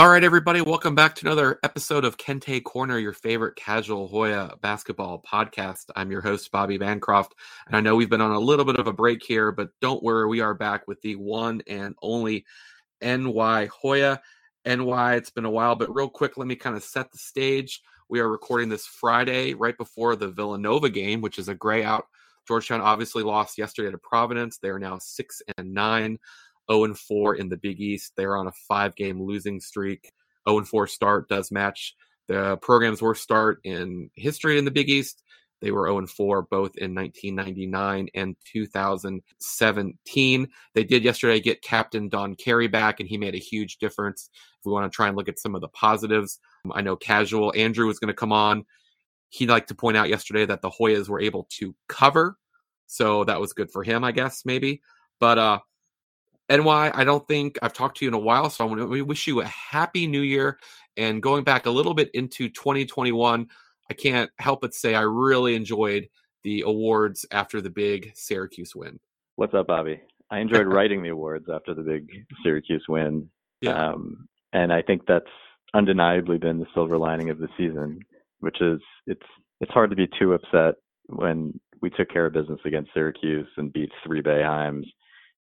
All right, everybody, welcome back to another episode of Kente Corner, your favorite casual Hoya basketball podcast. I'm your host, Bobby Bancroft, and I know we've been on a little bit of a break here, but don't worry, we are back with the one and only NY Hoya. NY, it's been a while, but real quick, let me kind of set the stage. We are recording this Friday, right before the Villanova game, which is a gray out. Georgetown obviously lost yesterday to Providence. They are now six and nine. 0 and 4 in the Big East. They're on a five game losing streak. 0 and 4 start does match the program's worst start in history in the Big East. They were 0 and 4 both in 1999 and 2017. They did yesterday get Captain Don Carey back, and he made a huge difference. If we want to try and look at some of the positives, I know casual Andrew was going to come on. He'd like to point out yesterday that the Hoyas were able to cover, so that was good for him, I guess maybe. But uh, NY, I don't think I've talked to you in a while, so I want to wish you a happy new year. And going back a little bit into 2021, I can't help but say I really enjoyed the awards after the big Syracuse win. What's up, Bobby? I enjoyed writing the awards after the big Syracuse win. Yeah. Um, and I think that's undeniably been the silver lining of the season, which is it's it's hard to be too upset when we took care of business against Syracuse and beat three Boeheims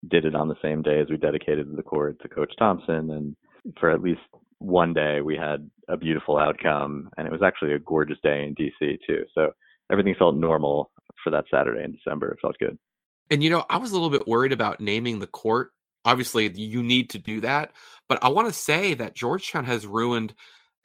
did it on the same day as we dedicated the court to Coach Thompson. And for at least one day, we had a beautiful outcome. And it was actually a gorgeous day in DC, too. So everything felt normal for that Saturday in December. It felt good. And, you know, I was a little bit worried about naming the court. Obviously, you need to do that. But I want to say that Georgetown has ruined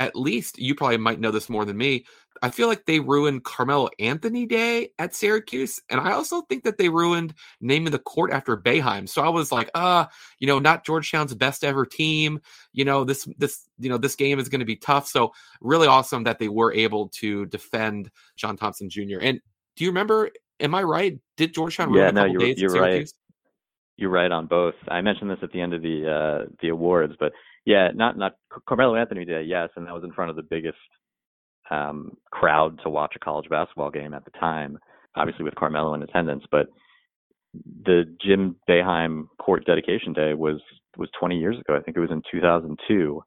at least you probably might know this more than me. I feel like they ruined Carmelo Anthony Day at Syracuse, and I also think that they ruined naming the court after Boeheim. So I was like, uh, you know, not Georgetown's best ever team. You know, this this you know this game is going to be tough. So really awesome that they were able to defend John Thompson Jr. And do you remember? Am I right? Did Georgetown yeah, no, you're, you're right. You're right on both. I mentioned this at the end of the uh, the awards, but yeah, not not Carmelo Anthony did, yes, and that was in front of the biggest um, crowd to watch a college basketball game at the time. Obviously, with Carmelo in attendance, but the Jim Boeheim court dedication day was was 20 years ago. I think it was in 2002,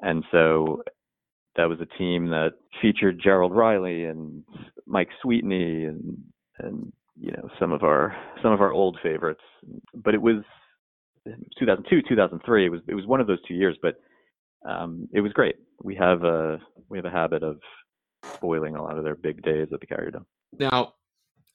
and so that was a team that featured Gerald Riley and Mike Sweetney and and you know some of our some of our old favorites. But it was 2002, 2003. It was it was one of those two years, but um, it was great. We have a we have a habit of spoiling a lot of their big days at the Carrier Dome. Now,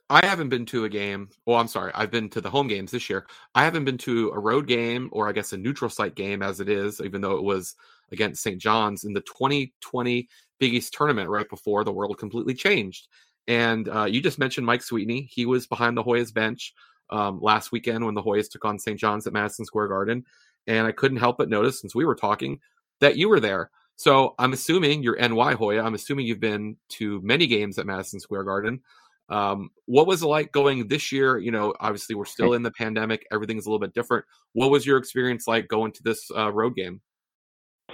I haven't been to a game. Well, I'm sorry, I've been to the home games this year. I haven't been to a road game, or I guess a neutral site game, as it is, even though it was against St. John's in the 2020 Big East tournament right before the world completely changed. And uh, you just mentioned Mike Sweetney. He was behind the Hoyas bench um, last weekend when the Hoyas took on St. John's at Madison Square Garden. And I couldn't help but notice, since we were talking, that you were there. So I'm assuming you're NY Hoya. I'm assuming you've been to many games at Madison Square Garden. Um, what was it like going this year? You know, obviously we're still in the pandemic. Everything's a little bit different. What was your experience like going to this uh, road game?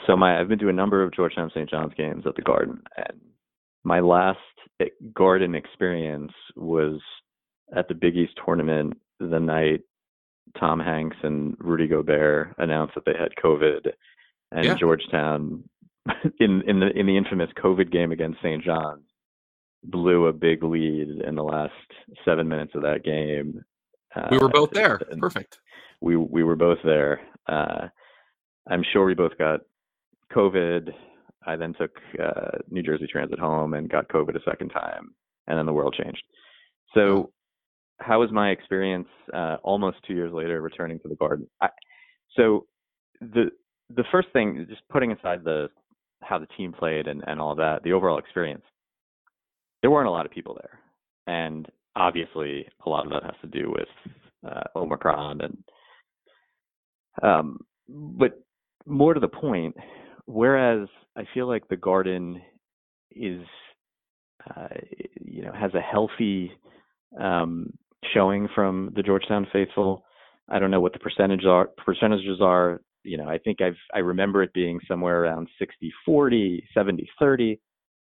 So my I've been to a number of Georgetown St. John's games at the Garden, and my last eh, Garden experience was at the Big East tournament the night Tom Hanks and Rudy Gobert announced that they had COVID, and yeah. Georgetown, in in the in the infamous COVID game against St. John's, blew a big lead in the last seven minutes of that game. Uh, we were both there. Perfect. We we were both there. Uh, I'm sure we both got COVID. I then took uh, New Jersey Transit home and got COVID a second time, and then the world changed. So how was my experience uh, almost two years later returning to the garden? I, so the the first thing, just putting aside the how the team played and, and all that, the overall experience, there weren't a lot of people there, and obviously a lot of that has to do with uh, Omicron and um, but more to the point, whereas I feel like the garden is uh, you know has a healthy um, showing from the Georgetown faithful. I don't know what the are percentages are. You know, I think I've I remember it being somewhere around 60-40, 70-30.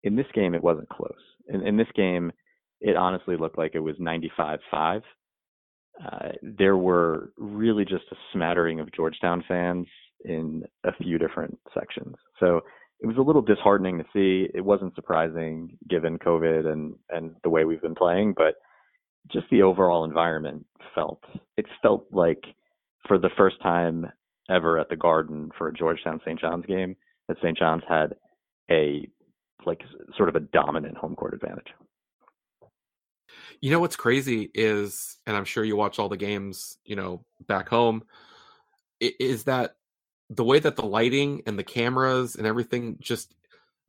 In this game, it wasn't close. In, in this game, it honestly looked like it was 95-5. Uh, there were really just a smattering of Georgetown fans in a few different sections. So it was a little disheartening to see. It wasn't surprising given COVID and and the way we've been playing, but just the overall environment felt it felt like for the first time ever at the Garden for a Georgetown St. John's game that St. John's had a like sort of a dominant home court advantage. You know what's crazy is, and I'm sure you watch all the games, you know, back home, is that the way that the lighting and the cameras and everything just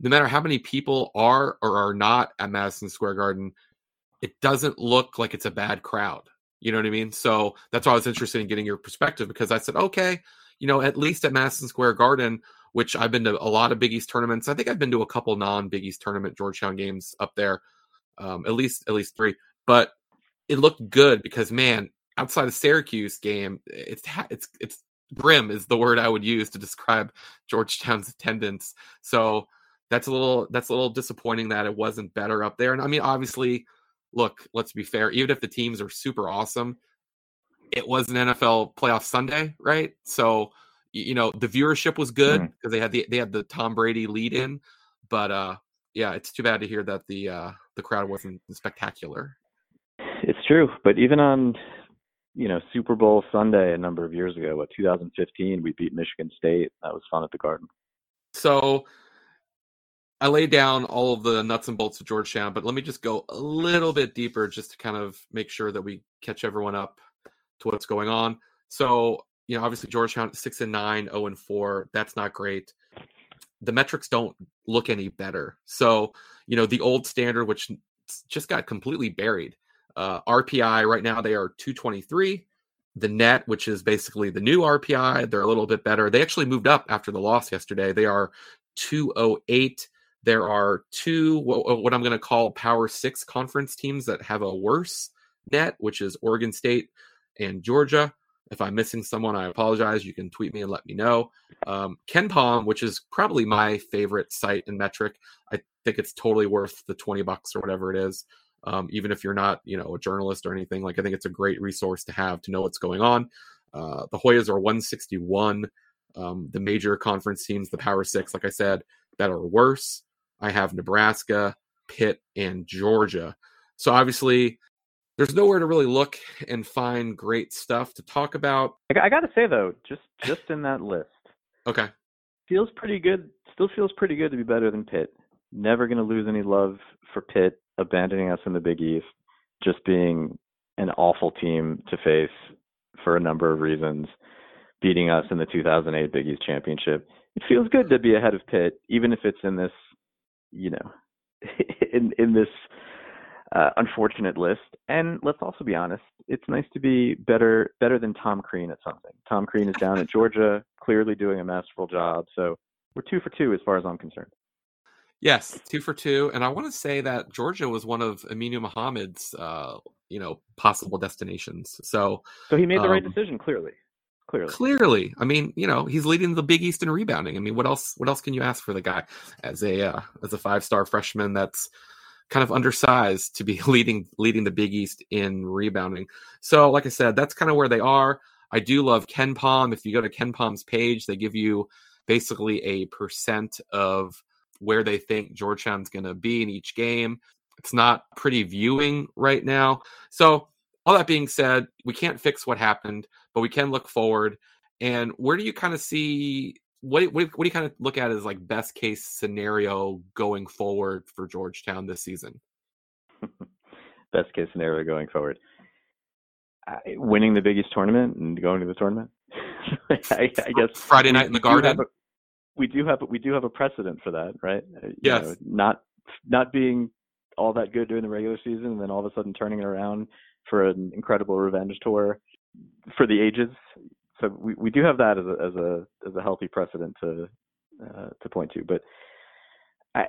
no matter how many people are or are not at Madison Square Garden, it doesn't look like it's a bad crowd. You know what I mean? So that's why I was interested in getting your perspective because I said, okay, you know, at least at Madison Square Garden, which I've been to a lot of Big East tournaments. I think I've been to a couple non Big East tournament Georgetown games up there, um, at least at least three. But it looked good because man, outside of Syracuse game, it's it's it's grim is the word I would use to describe Georgetown's attendance. So that's a little that's a little disappointing that it wasn't better up there. And I mean, obviously, look, let's be fair. Even if the teams are super awesome, it was an NFL playoff Sunday, right? So you know the viewership was good because mm-hmm. they had the they had the Tom Brady lead in, but uh yeah, it's too bad to hear that the uh the crowd wasn't spectacular. It's true, but even on you know, Super Bowl Sunday a number of years ago, what 2015, we beat Michigan State. That was fun at the Garden. So I lay down all of the nuts and bolts of Georgetown, but let me just go a little bit deeper just to kind of make sure that we catch everyone up to what's going on. So, you know, obviously Georgetown six and nine, 0 and four. That's not great. The metrics don't look any better. So, you know, the old standard, which just got completely buried. Uh, RPI right now they are 223. The net, which is basically the new RPI, they're a little bit better. They actually moved up after the loss yesterday. They are 208. There are two what I'm going to call Power Six conference teams that have a worse net, which is Oregon State and Georgia. If I'm missing someone, I apologize. You can tweet me and let me know. Um, Palm, which is probably my favorite site and metric, I think it's totally worth the 20 bucks or whatever it is um, even if you're not, you know, a journalist or anything. Like I think it's a great resource to have to know what's going on. Uh, the Hoyas are 161. Um, the major conference teams, the Power Six, like I said, that are worse. I have Nebraska, Pitt, and Georgia. So obviously, there's nowhere to really look and find great stuff to talk about. I got to say though, just just in that list, okay, feels pretty good. Still feels pretty good to be better than Pitt. Never going to lose any love for Pitt abandoning us in the Big East, just being an awful team to face for a number of reasons, beating us in the 2008 Big East championship. It feels good to be ahead of Pitt, even if it's in this, you know, in in this uh, unfortunate list. And let's also be honest, it's nice to be better better than Tom Crean at something. Tom Crean is down at Georgia, clearly doing a masterful job. So we're two for two as far as I'm concerned. Yes, two for two, and I want to say that Georgia was one of Aminu Mohammed's, uh, you know, possible destinations. So, so he made the um, right decision. Clearly, clearly, clearly. I mean, you know, he's leading the Big East in rebounding. I mean, what else? What else can you ask for the guy as a uh, as a five star freshman that's kind of undersized to be leading leading the Big East in rebounding? So, like I said, that's kind of where they are. I do love KenPom. If you go to KenPom's page, they give you basically a percent of where they think Georgetown's going to be in each game. It's not pretty viewing right now. So, all that being said, we can't fix what happened, but we can look forward. And where do you kind of see what, what, what do you kind of look at as like best case scenario going forward for Georgetown this season? best case scenario going forward. winning the Big East tournament and going to the tournament. I, I, guess Friday night in the Garden we do have we do have a precedent for that, right? Uh, yes. know, not not being all that good during the regular season, and then all of a sudden turning it around for an incredible revenge tour for the ages. So we, we do have that as a as a as a healthy precedent to uh, to point to. But I,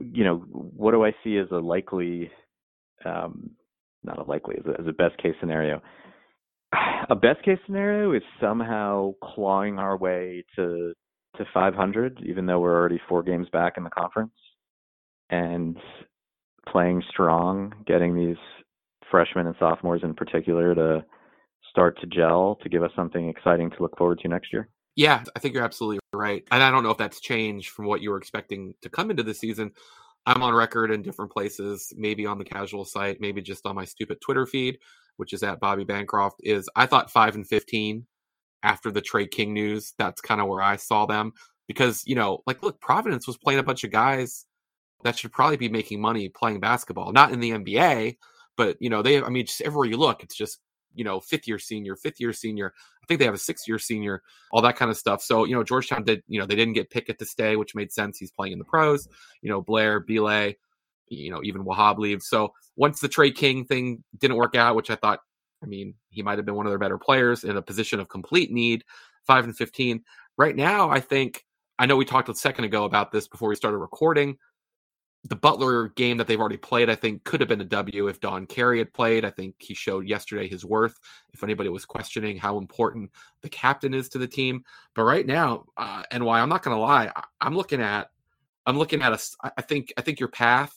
you know, what do I see as a likely, um, not a likely as a, as a best case scenario? A best case scenario is somehow clawing our way to to 500, even though we're already four games back in the conference, and playing strong, getting these freshmen and sophomores in particular to start to gel to give us something exciting to look forward to next year. Yeah, I think you're absolutely right. And I don't know if that's changed from what you were expecting to come into the season. I'm on record in different places, maybe on the casual site, maybe just on my stupid Twitter feed, which is at Bobby Bancroft, is I thought 5 and 15 after the Trey King news. That's kind of where I saw them because, you know, like look, Providence was playing a bunch of guys that should probably be making money playing basketball, not in the NBA, but you know, they I mean just everywhere you look, it's just you know, fifth year senior, fifth year senior. I think they have a sixth year senior, all that kind of stuff. So, you know, Georgetown did, you know, they didn't get Pickett to stay, which made sense. He's playing in the pros, you know, Blair, Bile, you know, even Wahab leaves. So once the trey King thing didn't work out, which I thought, I mean, he might have been one of their better players in a position of complete need, five and 15. Right now, I think, I know we talked a second ago about this before we started recording the Butler game that they've already played, I think, could have been a W if Don Carey had played. I think he showed yesterday his worth. If anybody was questioning how important the captain is to the team, but right now, uh, why I'm not going to lie, I, am looking at, I'm looking at a. I think, I think your path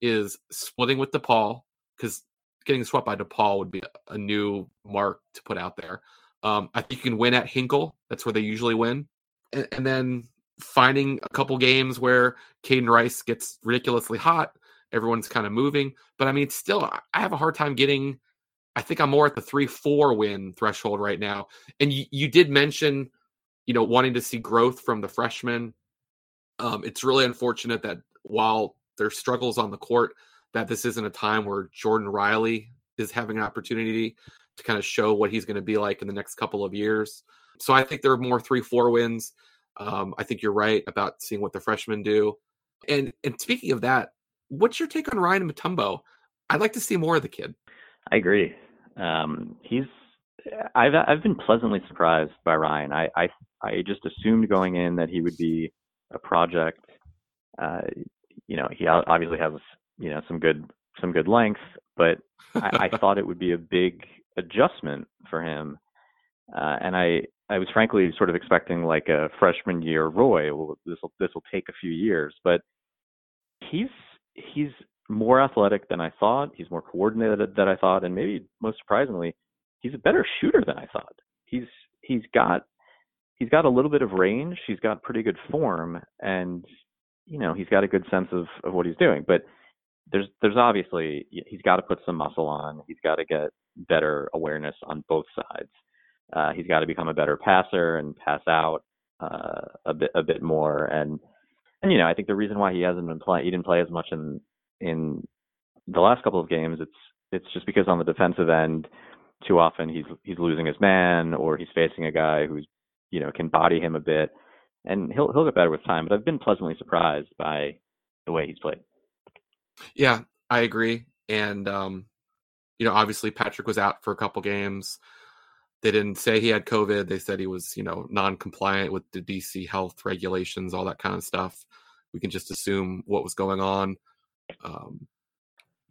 is splitting with DePaul because getting swept by DePaul would be a new mark to put out there. Um, I think you can win at Hinkle. That's where they usually win, and, and then finding a couple games where Kaiden Rice gets ridiculously hot. Everyone's kind of moving. But I mean, still, I have a hard time getting. I think I'm more at the 3 4 win threshold right now. And you, you did mention, you know, wanting to see growth from the freshmen. Um, it's really unfortunate that while there's struggles on the court, that this isn't a time where Jordan Riley is having an opportunity to kind of show what he's going to be like in the next couple of years. So I think there are more 3 4 wins. Um, I think you're right about seeing what the freshmen do. And and speaking of that, what's your take on Ryan Mutombo? I'd like to see more of the kid. I agree. Um, he's I've I've been pleasantly surprised by Ryan. I I I just assumed going in that he would be a project. Uh, you know, he obviously has you know some good some good length, but I, I thought it would be a big adjustment for him. Uh, and I I was frankly sort of expecting like a freshman year Roy. Well, this will this will take a few years, but he's he's more athletic than I thought. He's more coordinated than I thought, and maybe most surprisingly, he's a better shooter than I thought. He's he's got he's got a little bit of range. He's got pretty good form, and you know he's got a good sense of of what he's doing. But there's there's obviously he's got to put some muscle on. He's got to get better awareness on both sides. Uh, he's got to become a better passer and pass out uh, a bit a bit more. And and you know, I think the reason why he hasn't been playing, he didn't play as much in in the last couple of games. It's it's just because on the defensive end, too often he's he's losing his man or he's facing a guy who's you know can body him a bit, and he'll he'll get better with time. But I've been pleasantly surprised by the way he's played. Yeah, I agree. And um, you know, obviously Patrick was out for a couple games. They didn't say he had COVID. They said he was, you know, non-compliant with the DC health regulations, all that kind of stuff. We can just assume what was going on. Um,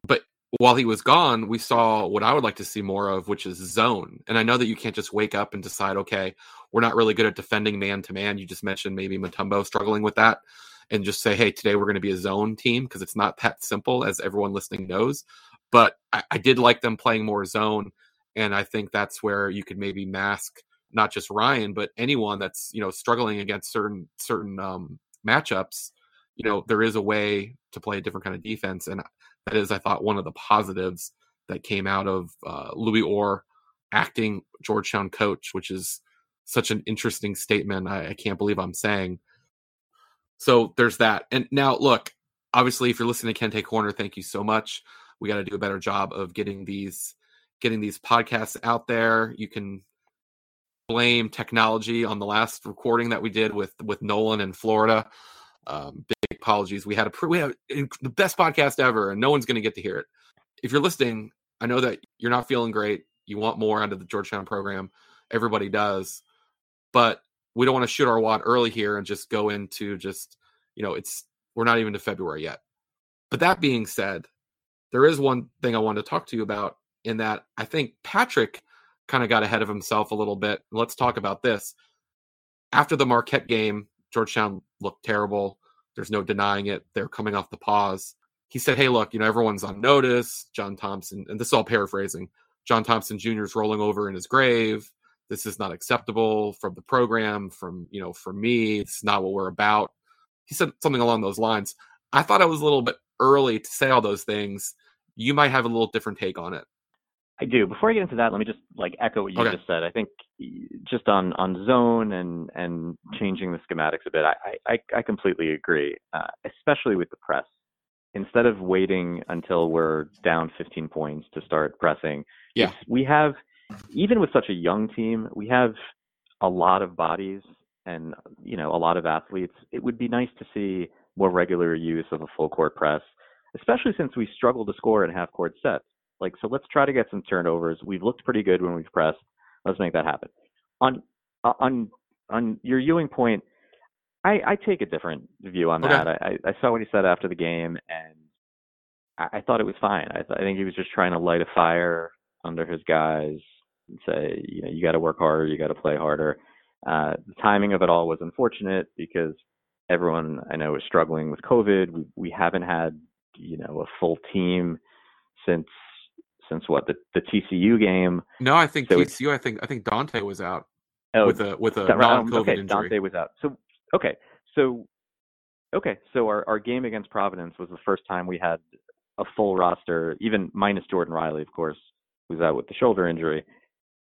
but while he was gone, we saw what I would like to see more of, which is zone. And I know that you can't just wake up and decide, okay, we're not really good at defending man to man. You just mentioned maybe Mutombo struggling with that, and just say, hey, today we're going to be a zone team because it's not that simple, as everyone listening knows. But I, I did like them playing more zone and I think that's where you could maybe mask not just Ryan, but anyone that's you know struggling against certain certain um, matchups. You know, there is a way to play a different kind of defense, and that is, I thought, one of the positives that came out of uh, Louis Orr acting Georgetown coach, which is such an interesting statement. I, I can't believe I'm saying. So there's that. And now, look, obviously, if you're listening to Kente Corner, thank you so much. We got to do a better job of getting these getting these podcasts out there. You can blame technology on the last recording that we did with with Nolan in Florida. Um, big apologies. We had a we had the best podcast ever, and no one's going to get to hear it. If you're listening, I know that you're not feeling great. You want more out of the Georgetown program. Everybody does, but we don't want to shoot our wad early here and just go into just you know it's we're not even to February yet. But that being said, there is one thing I want to talk to you about in that I think Patrick kind of got ahead of himself a little bit. Let's talk about this. After the Marquette game, Georgetown looked terrible. There's no denying it. They're coming off the pause. He said, Hey, look, you know, everyone's on notice. John Thompson, and this is all paraphrasing. John Thompson Jr. is rolling over in his grave. this is not acceptable from the program, from you know, from me. It's not what we're about. He said something along those lines. I thought it was a little bit early to say all those things. You might have a little different take on it. I do. Before I get into that, let me just like echo what you Okay. just said. I think just on on zone and and changing the schematics a bit, I I, I completely agree. Uh, especially with the press, instead of waiting until we're down 15 points to start pressing, Yeah. we have even with such a young team, we have a lot of bodies and you know a lot of athletes. It would be nice to see more regular use of a full court press, especially since we struggle to score in half court sets. Like, so let's try to get some turnovers. We've looked pretty good when we've pressed. Let's make that happen. On uh, on on your Ewing point, I, I take a different view on Okay. that. I, I I saw what he said after the game, and I, I thought it was fine. I, th- I think he was just trying to light a fire under his guys and say, you know, you got to work harder, you got to play harder. Uh, the timing of it all was unfortunate because everyone I know is struggling with COVID. We we haven't had you know a full team since since what the the TCU game. No, I think So TCU. I think I think Dante was out Oh, with a with a non-COVID okay, injury. Dante was out. So okay, so okay, so our our game against Providence was the first time we had a full roster, even minus Jordan Riley, of course, who's out with the shoulder injury.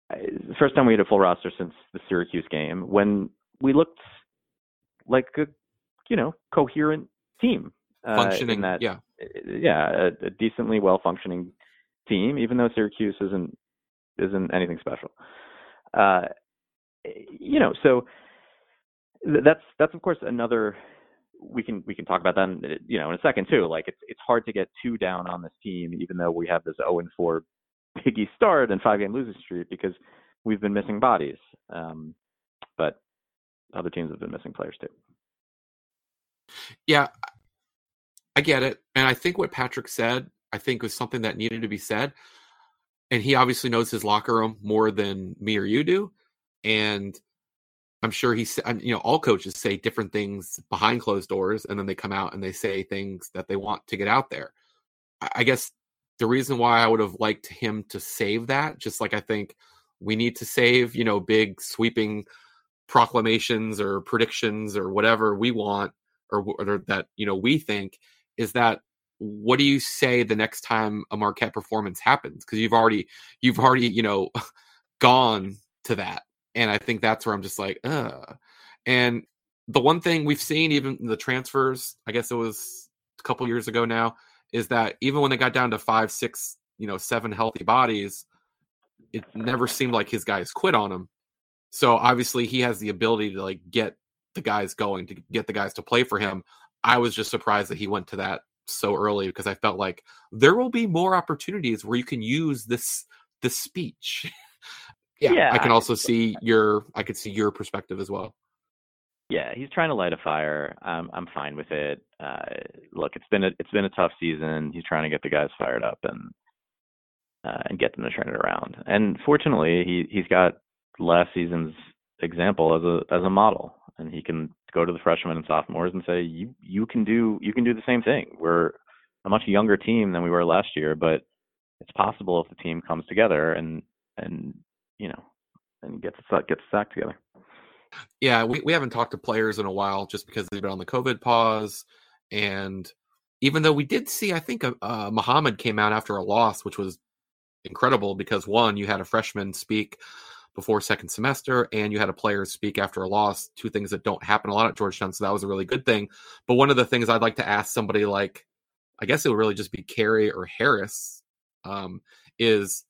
The first time we had a full roster since the Syracuse game, when we looked like a you know coherent team, uh, in functioning. that yeah, yeah, a, a decently well functioning team, even though Syracuse isn't isn't anything special. Uh, you know, so th- that's that's of course another. We can we can talk about that, in, you know, in a second too. Like it's it's hard to get too down on this team, even though we have this 0 and 4 Big East start and five game losing streak because we've been missing bodies. Um, but other teams have been missing players too. yeah, I get it, and I think what Patrick said, I think was something that needed to be said, and he obviously knows his locker room more than me or you do, and I'm sure he's, you know, all coaches say different things behind closed doors, and then they come out and they say things that they want to get out there. I I guess the reason why I would have liked him to save that, just like I think we need to save, you know, big sweeping proclamations or predictions or whatever we want or, or that you know we think is that what do you say the next time a Marquette performance happens? Because you've already you've already you know gone to that and I think that's where I'm just like and the one thing we've seen even the transfers I guess it was a couple years ago now is that even when they got down to five six you know seven healthy bodies it never seemed like his guys quit on him. So obviously he has the ability to like get the guys going to get the guys to play for him. I was just surprised that he went to that so early because I felt like there will be more opportunities where you can use this this speech. yeah, Yeah, I can also see your I could see your perspective as well. Yeah, he's trying to light a fire. Um, I'm fine with it. Uh, look, it's been a it's been a tough season. He's trying to get the guys fired up and uh, and get them to turn it around. And fortunately, he he's got last season's example as a as a model, and he can go to the freshmen and sophomores and say, you you can do you can do the same thing. We're a much younger team than we were last year, but it's possible if the team comes together and and you know and gets gets act together. Yeah, we, we haven't talked to players in a while just because they've been on the COVID pause. And even though we did see, I think uh, uh, Mohammed came out after a loss, which was incredible because one, you had a freshman speak before second semester, and you had a player speak after a loss, two things that don't happen a lot at Georgetown. So that was a really good thing. But one of the things I'd like to ask somebody like, I guess it would really just be Carey or Harris, um, is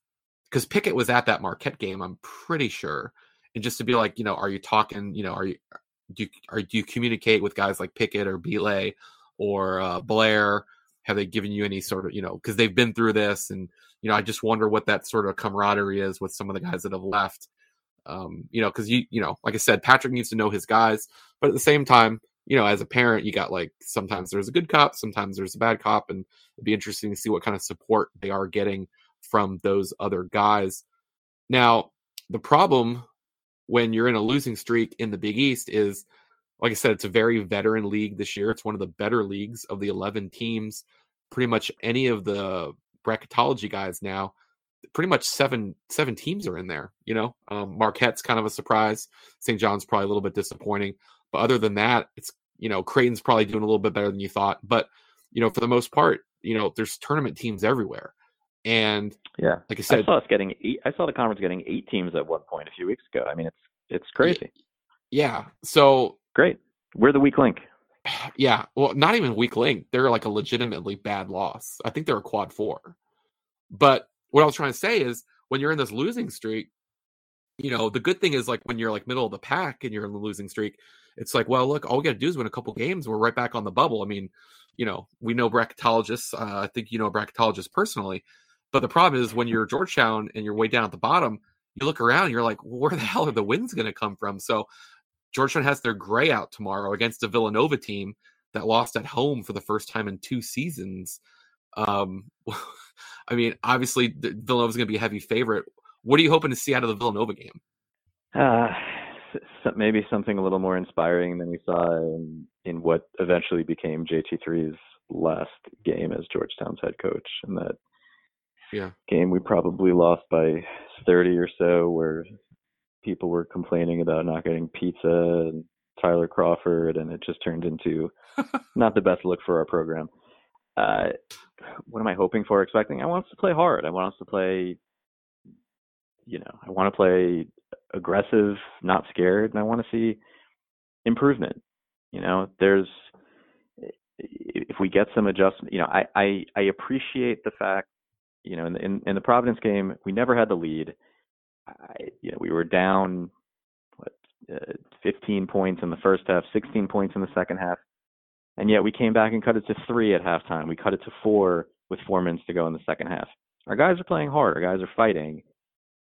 because Pickett was at that Marquette game, I'm pretty sure and just to be like, you know, are you talking, you know, are you do you, are do you communicate with guys like Pickett or Belay or uh, Blair? Have they given you any sort of, you know, because they've been through this, and you know, I just wonder what that sort of camaraderie is with some of the guys that have left. Um, you know, because you, you know, like I said, Patrick needs to know his guys, but at the same time, you know, as a parent, you got like sometimes there's a good cop, sometimes there's a bad cop, and it'd be interesting to see what kind of support they are getting from those other guys. Now, the problem when you're in a losing streak in the Big East is, like I said, it's a very veteran league this year. It's one of the better leagues of the 11 teams. Pretty much any of the bracketology guys now pretty much seven seven teams are in there. You know, um, Marquette's kind of a surprise. St. John's probably a little bit disappointing, but other than that, it's you know Creighton's probably doing a little bit better than you thought. But you know, for the most part, you know, there's tournament teams everywhere. And yeah, like I said, I saw us getting eight. I saw the conference getting eight teams at one point a few weeks ago. I mean, it's it's crazy. Yeah. So great. We're the weak link. Yeah. Well, not even weak link. They're like a legitimately bad loss. I think they're a quad four. But what I was trying to say is when you're in this losing streak, you know, the good thing is like when you're like middle of the pack and you're in the losing streak, it's like, well, look, all we got to do is win a couple games. We're right back on the bubble. I mean, you know, we know bracketologists. Uh, I think you know bracketologists personally. But the problem is when you're Georgetown and you're way down at the bottom, you look around and you're like, where the hell are the wins going to come from? So Georgetown has their gray out tomorrow against a Villanova team that lost at home for the first time in two seasons. Um, I mean, obviously, Villanova's going to be a heavy favorite. What are you hoping to see out of the Villanova game? Uh, maybe something a little more inspiring than we saw in, in what eventually became JT3's last game as Georgetown's head coach. And that yeah. game we probably lost by 30 or so, where people were complaining about not getting pizza and Tyler Crawford, and it just turned into not the best look for our program. Uh, what am I hoping for? Expecting? I want us to play hard. I want us to play. You know, I want to play aggressive, not scared, and I want to see improvement. You know, there's if we get some adjustment. You know, I I, I appreciate the fact. You know, in the, in, in the Providence game, we never had the lead. I, you know, we were down what uh, 15 points in the first half, 16 points in the second half. And yet we came back and cut it to three at halftime. We cut it to four with four minutes to go in the second half. Our guys are playing hard. Our guys are fighting.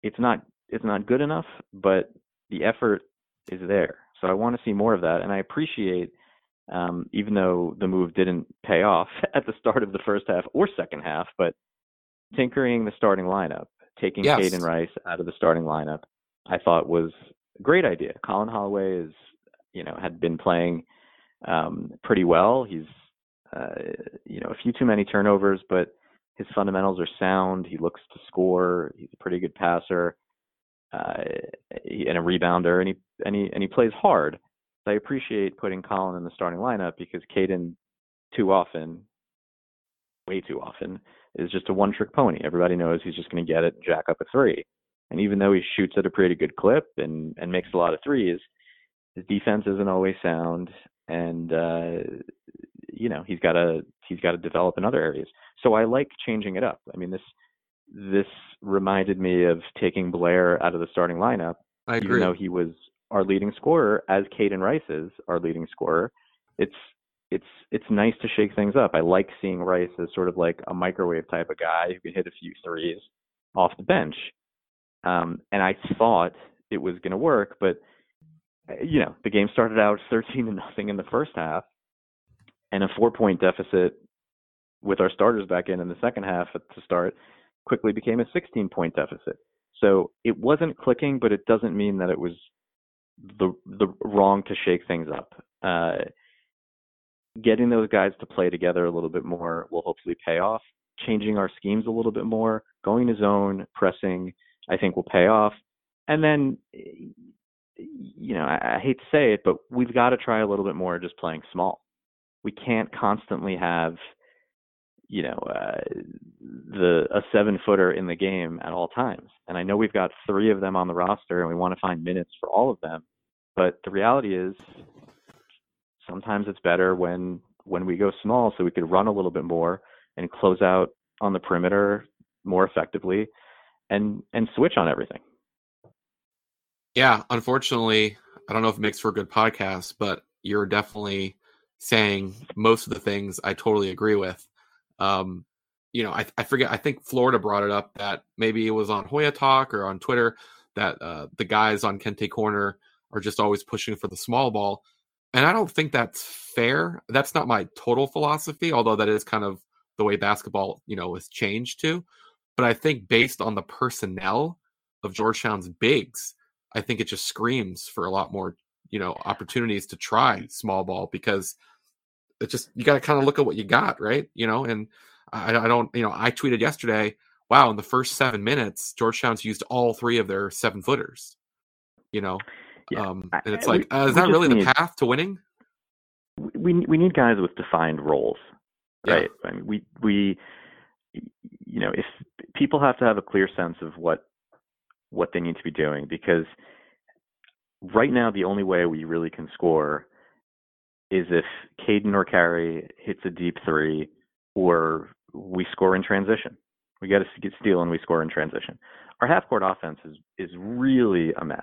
It's not it's not good enough, but the effort is there. So I want to see more of that, and I appreciate, um, even though the move didn't pay off at the start of the first half or second half, but tinkering the starting lineup, taking yes. Kaiden Rice out of the starting lineup, I thought was a great idea. Collin Holloway is, you know, had been playing um, pretty well. He's uh, you know a few too many turnovers, but his fundamentals are sound. He looks to score. He's a pretty good passer uh, and a rebounder, and he and he and he plays hard. I appreciate putting Collin in the starting lineup because Kaiden too often, way too often, is just a one-trick pony. Everybody knows he's just going to get it and jack up a three. And even though he shoots at a pretty good clip and and makes a lot of threes, his defense isn't always sound and uh, you know he's got to he's got to develop in other areas. So I like changing it up. I mean this this reminded me of taking Blair out of the starting lineup, I agree. even though he was our leading scorer, as Kaiden Rice is our leading scorer. It's it's it's nice to shake things up. I like seeing Rice as sort of like a microwave type of guy who can hit a few threes off the bench. Um, and I thought it was going to work, but you know, the game started out 13 to nothing in the first half, and a four-point deficit with our starters back in in the second half to start quickly became a 16-point deficit. So it wasn't clicking, but it doesn't mean that it was the the wrong to shake things up. Uh, getting those guys to play together a little bit more will hopefully pay off. Changing our schemes a little bit more, going to zone, pressing, I think will pay off. And then you know, I, I hate to say it, but we've got to try a little bit more just playing small. We can't constantly have, you know, uh, the a seven footer in the game at all times. And I know we've got three of them on the roster, and we want to find minutes for all of them. But the reality is, sometimes it's better when when we go small, so we could run a little bit more and close out on the perimeter more effectively, and and switch on everything. Yeah, unfortunately, I don't know if it makes for a good podcast, but you're definitely saying most of the things I totally agree with. Um, you know, I, I forget. I think Florida brought it up that maybe it was on Hoya Talk or on Twitter that uh, the guys on Kente Corner are just always pushing for the small ball, and I don't think that's fair. That's not my total philosophy, although that is kind of the way basketball, you know, has changed too. But I think based on the personnel of Georgetown's bigs, I think it just screams for a lot more, you know, opportunities to try small ball because it just you got to kind of look at what you got, right? You know, and I, I don't, you know, I tweeted yesterday, wow, in the first seven minutes, Georgetown's used all three of their seven footers. You know, yeah. um, and it's like, we, uh, is that really need, the path to winning? We we need guys with defined roles, right? Yeah. I mean, we we you know if people have to have a clear sense of what what they need to be doing because right now the only way we really can score is if Kaiden or Carey hits a deep three or we score in transition. We got to get steal and we score in transition. Our half court offense is is really a mess.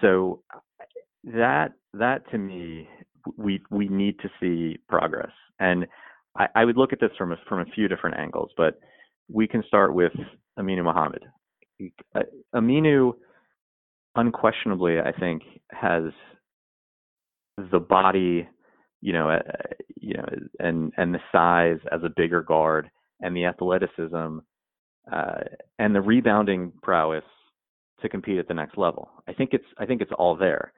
So that that to me we we need to see progress. And I, I would look at this from a, from a few different angles, but we can start with Aminu Mohammed. Uh, Aminu, unquestionably, I think has the body, you know, uh, you know, and and the size as a bigger guard, and the athleticism, uh, and the rebounding prowess to compete at the next level. I think it's I think it's all there.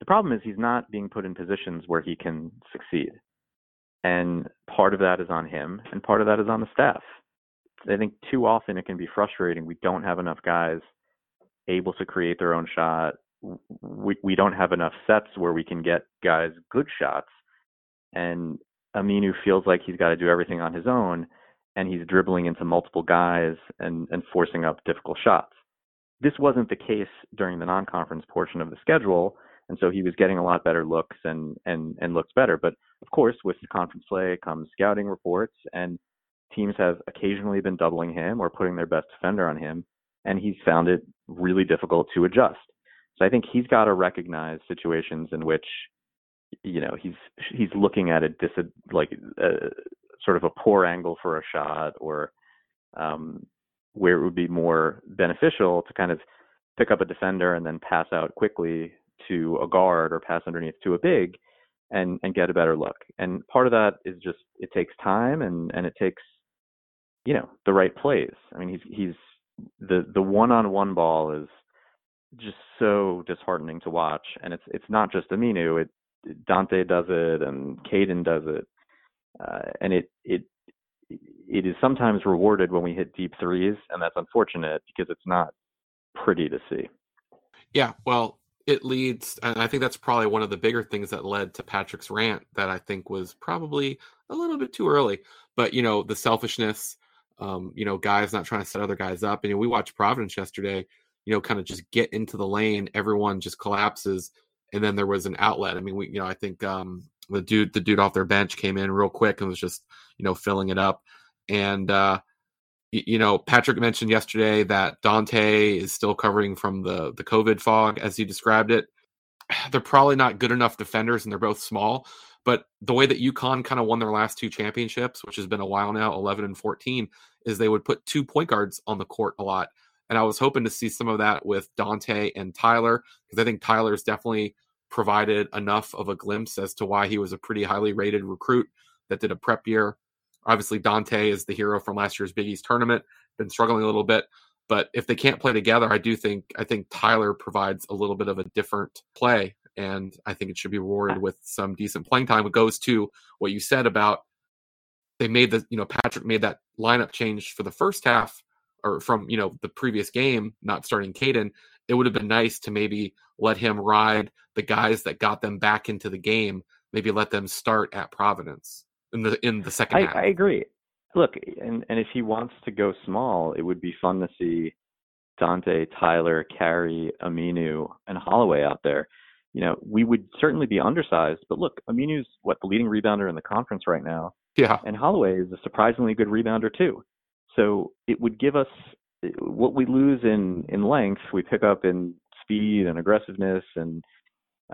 The problem is he's not being put in positions where he can succeed. And part of that is on him, and part of that is on the staff. I think too often it can be frustrating. We don't have enough guys able to create their own shot. We we don't have enough sets where we can get guys good shots. And Aminu feels like he's got to do everything on his own, and he's dribbling into multiple guys and and forcing up difficult shots. This wasn't the case during the non-conference portion of the schedule, and so he was getting a lot better looks and and and looks better. But of course, with the conference play comes scouting reports, and teams have occasionally been doubling him or putting their best defender on him, and he's found it really difficult to adjust. So I think he's got to recognize situations in which, you know, he's he's looking at a dis like uh, sort of a poor angle for a shot, or um, where it would be more beneficial to kind of pick up a defender and then pass out quickly to a guard or pass underneath to a big and and get a better look. And part of that is just it takes time and and it takes you know the right plays. I mean he's he's the the one-on-one ball is just so disheartening to watch and it's it's not just Aminu, it Dante does it and Kaiden does it. Uh, and it it it is sometimes rewarded when we hit deep threes and that's unfortunate because it's not pretty to see. Yeah, well, it leads and i think that's probably one of the bigger things that led to patrick's rant that i think was probably a little bit too early but you know the selfishness um, you know guys not trying to set other guys up and you know, we watched providence yesterday you know kind of just get into the lane everyone just collapses and then there was an outlet i mean we you know i think um, the dude the dude off their bench came in real quick and was just you know filling it up and uh you know, Patrick mentioned yesterday that Dante is still covering from the the COVID fog, as he described it. They're probably not good enough defenders, and they're both small. But the way that UConn kind of won their last two championships, which has been a while now, 11 and 14, is they would put two point guards on the court a lot. And I was hoping to see some of that with Dante and Tyler, because I think Tyler's definitely provided enough of a glimpse as to why he was a pretty highly rated recruit that did a prep year Obviously, Dante is the hero from last year's Big East tournament. Been struggling a little bit, but if they can't play together, I do think I think Tyler provides a little bit of a different play, and I think it should be rewarded with some decent playing time. It goes to what you said about they made the you know Patrick made that lineup change for the first half or from you know the previous game, not starting Kaiden. It would have been nice to maybe let him ride the guys that got them back into the game. Maybe let them start at Providence in the in the second I, half. I agree. Look, and and if he wants to go small, it would be fun to see Dante, Tyler, Carey, Aminu, and Holloway out there. You know, we would certainly be undersized, but look, Aminu's what the leading rebounder in the conference right now. Yeah. And Holloway is a surprisingly good rebounder too. So it would give us what we lose in in length, we pick up in speed and aggressiveness and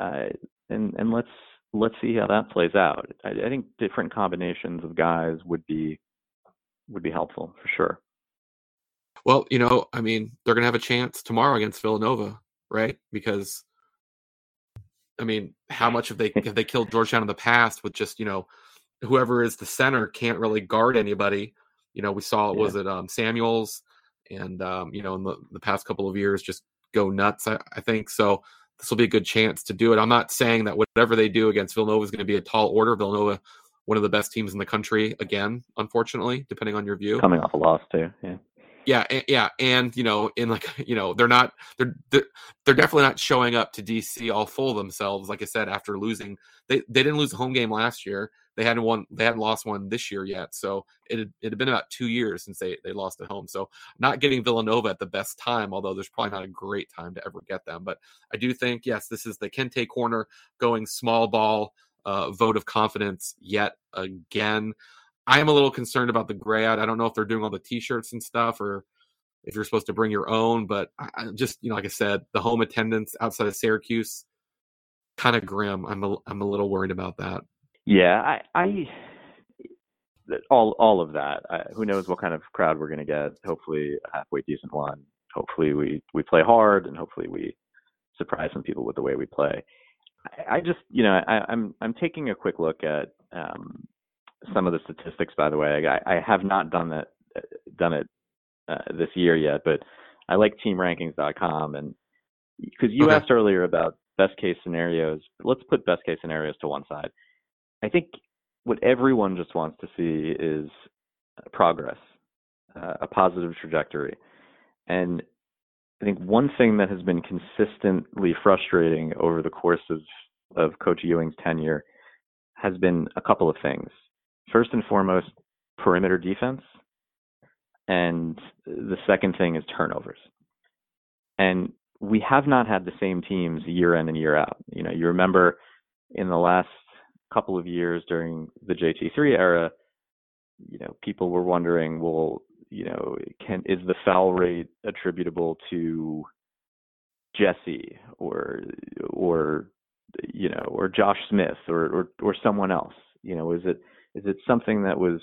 uh and and let's let's see how that plays out. I, I think different combinations of guys would be would be helpful for sure. Well, you know, I mean, they're going to have a chance tomorrow against Villanova, right? Because I mean, how much have they have they killed Georgetown in the past with just you know whoever is the center can't really guard anybody. You know, we saw yeah. was it um, Samuels and um, you know in the, the past couple of years just go nuts. I, I think so this will be a good chance to do it. I'm not saying that whatever they do against Villanova is going to be a tall order. Villanova one of the best teams in the country again, unfortunately, depending on your view. Coming off a loss too. Yeah. Yeah, yeah, and you know, in like you know, they're not they're they're definitely not showing up to DC all full themselves. Like I said, after losing, they they didn't lose a home game last year. They hadn't won, they hadn't lost one this year yet. So it had, it had been about two years since they they lost at home. So not getting Villanova at the best time, although there's probably not a great time to ever get them. But I do think yes, this is the Kente corner going small ball uh, vote of confidence yet again. I am a little concerned about the gray out. I don't know if they're doing all the t-shirts and stuff or if you're supposed to bring your own, but I, just, you know, like I said, the home attendance outside of Syracuse, kind of grim. I'm a, I'm a little worried about that. Yeah. I, I, all, all of that, I, who knows what kind of crowd we're going to get. Hopefully a halfway decent one. Hopefully we, we play hard and hopefully we surprise some people with the way we play. I, I just, you know, I, I'm, I'm taking a quick look at, um, some of the statistics, by the way. I, I have not done that done it uh, this year yet, but I like TeamRankings.com, and because you okay. asked earlier about best case scenarios, let's put best case scenarios to one side. I think what everyone just wants to see is progress, uh, a positive trajectory, and I think one thing that has been consistently frustrating over the course of of Coach Ewing's tenure has been a couple of things first and foremost, perimeter defense. And the second thing is turnovers. And we have not had the same teams year in and year out. You know, you remember in the last couple of years during the JT3 era, you know, people were wondering, well, you know, can is the foul rate attributable to Jesse or or you know, or Josh Smith or or, or someone else? You know, is it is it something that was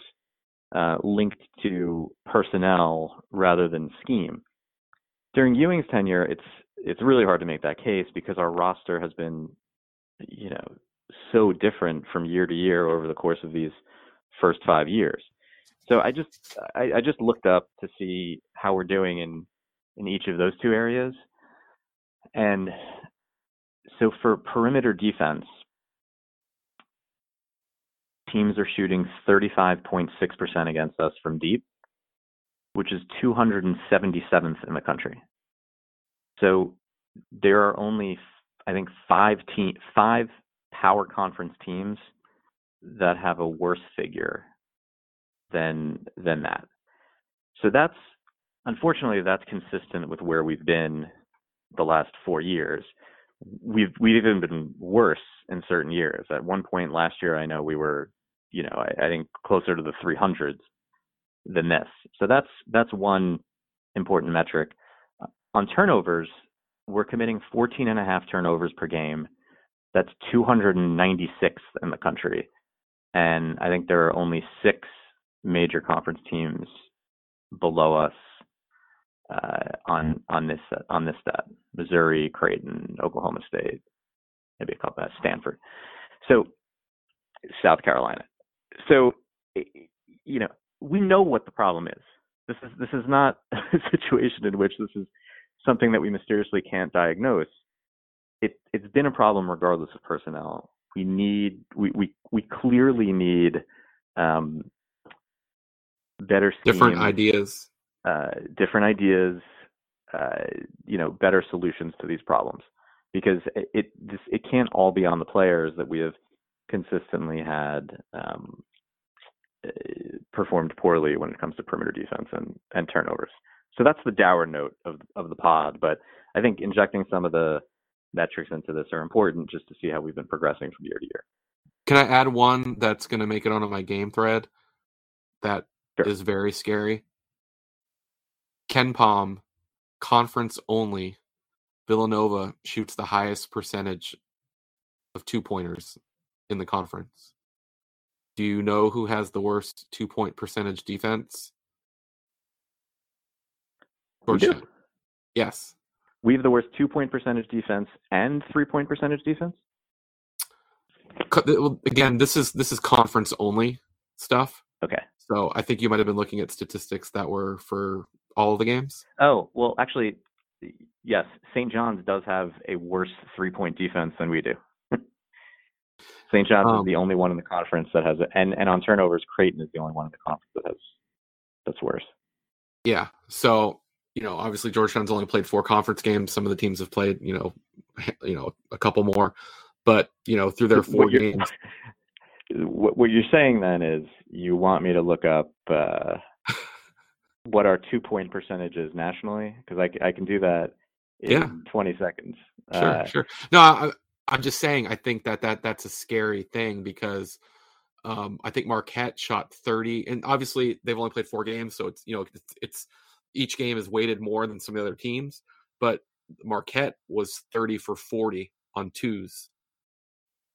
uh, linked to personnel rather than scheme? During Ewing's tenure, it's it's really hard to make that case because our roster has been, you know, so different from year to year over the course of these first five years. So I just I, I just looked up to see how we're doing in in each of those two areas, and so for perimeter defense, teams are shooting 35.6% against us from deep, which is 277th in the country. So there are only, I think, five five power conference teams that have a worse figure than than that. So that's unfortunately that's consistent with where we've been the last four years. We've we've even been worse in certain years. At one point last year, I know we were you know, I, I think closer to the 300s than this. So that's that's one important metric. On turnovers, we're committing 14 and a half turnovers per game. That's 296th in the country. And I think there are only six major conference teams below us uh, on on this on this stat: Missouri, Creighton, Oklahoma State, maybe a couple of Stanford. So South Carolina so you know we know what the problem is. This is this is not a situation in which this is something that we mysteriously can't diagnose. It it's been a problem regardless of personnel. We need we we we clearly need um, better different ideas, uh, different ideas, uh, you know, better solutions to these problems because it it, this, it can't all be on the players that we have consistently had um, performed poorly when it comes to perimeter defense and, and turnovers. So that's the dour note of of the pod. But I think injecting some of the metrics into this are important just to see how we've been progressing from year to year. Can I add one that's going to make it onto my game thread that sure. is very scary? KenPom, conference only, Villanova shoots the highest percentage of two pointers in the conference. Do you know who has the worst two point percentage defense? Georgetown. Yes. We have the worst two point percentage defense and three point percentage defense. Again, this is this is conference only stuff. Okay. So I think you might have been looking at statistics that were for all of the games. Oh well, actually, yes. St. John's does have a worse three point defense than we do. St. John's Um, is the only one in the conference that has it, and and on turnovers, Creighton is the only one in the conference that has that's worse. Yeah. So, you know, obviously Georgetown's only played four conference games. Some of the teams have played, you know, you know, a couple more. But, you know, through their four what games, What, what you're saying then is you want me to look up uh, what our two point percentages nationally because I, I can do that in Yeah. 20 seconds. sure, Uh, sure. No, I, I'm just saying. I think that that that's a scary thing because um, I think Marquette shot 30, and obviously they've only played four games, so it's you know it's, it's each game is weighted more than some of the other teams. But Marquette was 30 for 40 on twos.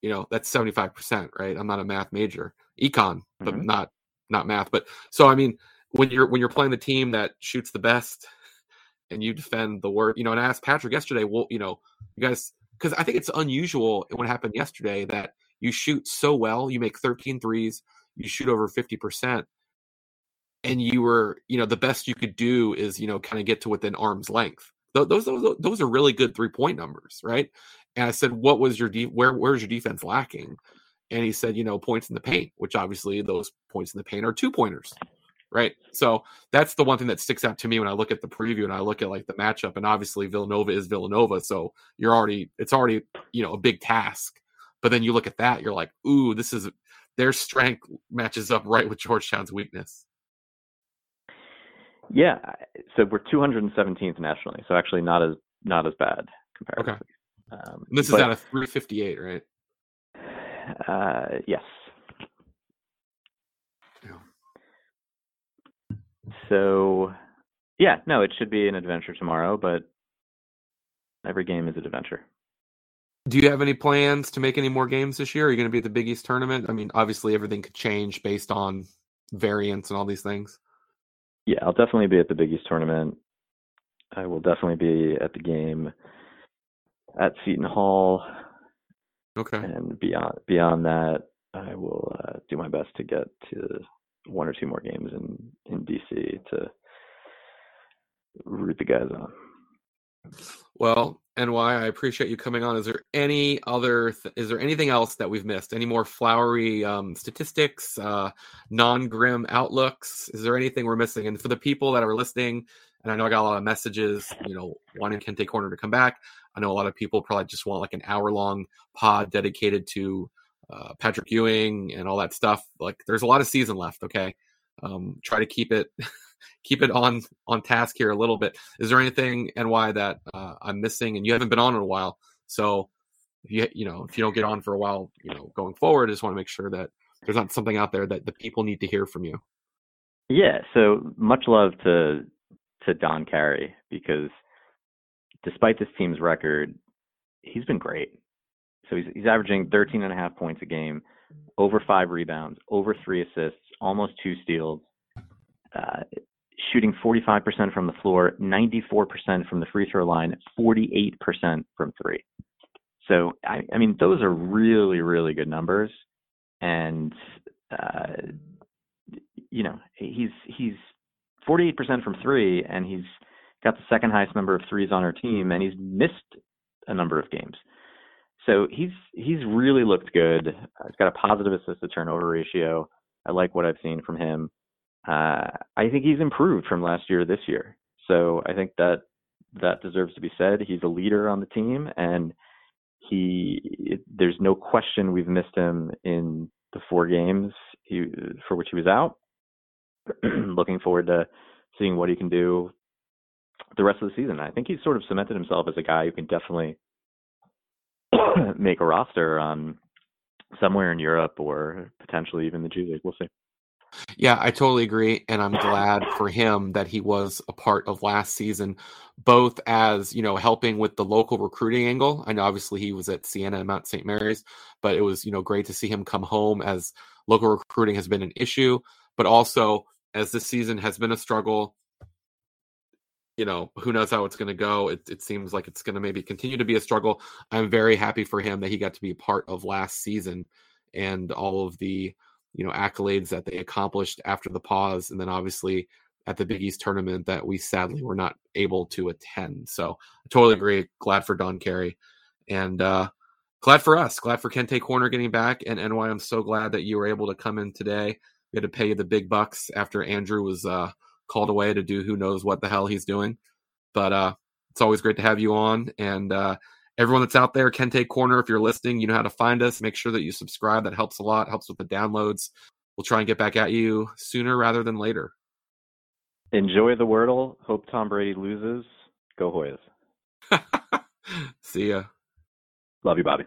You know that's 75 percent, right? I'm not a math major, econ, but Mhm. not not math. But so I mean, when you're when you're playing the team that shoots the best and you defend the worst, you know. And I asked Patrick yesterday, well, you know, you guys, because I think it's unusual what happened yesterday that you shoot so well, you make 13 threes, you shoot over 50%, and you were, you know, the best you could do is, you know, kind of get to within arm's length. Those, those, those are really good three point numbers, right? And I said, what was your, de- where, where's your defense lacking? And he said, you know, points in the paint, which obviously those points in the paint are two pointers, right? So that's the one thing that sticks out to me when I look at the preview and I look at like the matchup. And obviously Villanova is Villanova, so you're already it's already you know a big task. But then you look at that, you're like, ooh, this is their strength matches up right with Georgetown's weakness. Yeah, so we're 217th nationally, so actually not as not as bad comparatively. Um, And this is but, at a 358, right? uh, yes. Yeah. So, yeah, no, it should be an adventure tomorrow, but every game is an adventure. Do you have any plans to make any more games this year? Are you going to be at the Big East tournament? I mean, obviously everything could change based on variants and all these things. Yeah, I'll definitely be at the Big East tournament. I will definitely be at the game at Seton Hall, Okay. and beyond beyond that, I will uh, do my best to get to one or two more games in in DC to root the guys on. Well, NY, I appreciate you coming on. Is there any other? Th- is there anything else that we've missed? Any more flowery um, statistics, uh, non-grim outlooks? Is there anything we're missing? And for the people that are listening, and I know I got a lot of messages, you know, wanting Kente Corner to come back. I know a lot of people probably just want like an hour-long pod dedicated to uh, Patrick Ewing and all that stuff. Like, there's a lot of season left. Okay, um, try to keep it keep it on on task here a little bit. Is there anything NY that uh, I'm missing? And you haven't been on in a while, so you you know if you don't get on for a while, you know going forward, I just want to make sure that there's not something out there that the people need to hear from you. Yeah, so much love to to Don Carey because despite this team's record, he's been great. So he's he's averaging 13 and a half points a game, over five rebounds, over three assists, almost two steals, uh, shooting 45% from the floor, 94% from the free throw line, 48% from three. So I, I mean, those are really really good numbers, and uh, you know he's he's 48% from three, and he's got the second highest number of threes on our team, and he's missed a number of games. So he's he's really looked good. Uh, he's got a positive assist to turnover ratio. I like what I've seen from him. Uh, I think he's improved from last year to this year. So I think that that deserves to be said. He's a leader on the team, and he it, there's no question we've missed him in the four games he, for which he was out. Looking forward to seeing what he can do the rest of the season. I think he's sort of cemented himself as a guy who can definitely make a roster on somewhere in Europe or potentially even the G League. We'll see. Yeah, I totally agree, and I'm glad for him that he was a part of last season, both as you know helping with the local recruiting angle. I know obviously he was at Siena and Mount St. Mary's, but it was you know great to see him come home as local recruiting has been an issue, but also as this season has been a struggle. You know, who knows how it's going to go? It, it seems like it's going to maybe continue to be a struggle. I'm very happy for him that he got to be a part of last season and all of the you know accolades that they accomplished after the pause and then obviously at the big east tournament that we sadly were not able to attend so i totally agree glad for don carey and uh glad for us. Glad for Kente Corner getting back, and why I'm so glad that you were able to come in today. We had to pay you the big bucks after Andrew was uh, called away to do who knows what the hell he's doing. But uh, it's always great to have you on. And uh, everyone that's out there, Kente Corner, if you're listening, you know how to find us. Make sure that you subscribe. That helps a lot. Helps with the downloads. We'll try and get back at you sooner rather than later. Enjoy the Wordle. Hope Tom Brady loses. Go Hoyas. See ya. Love you, Bobby.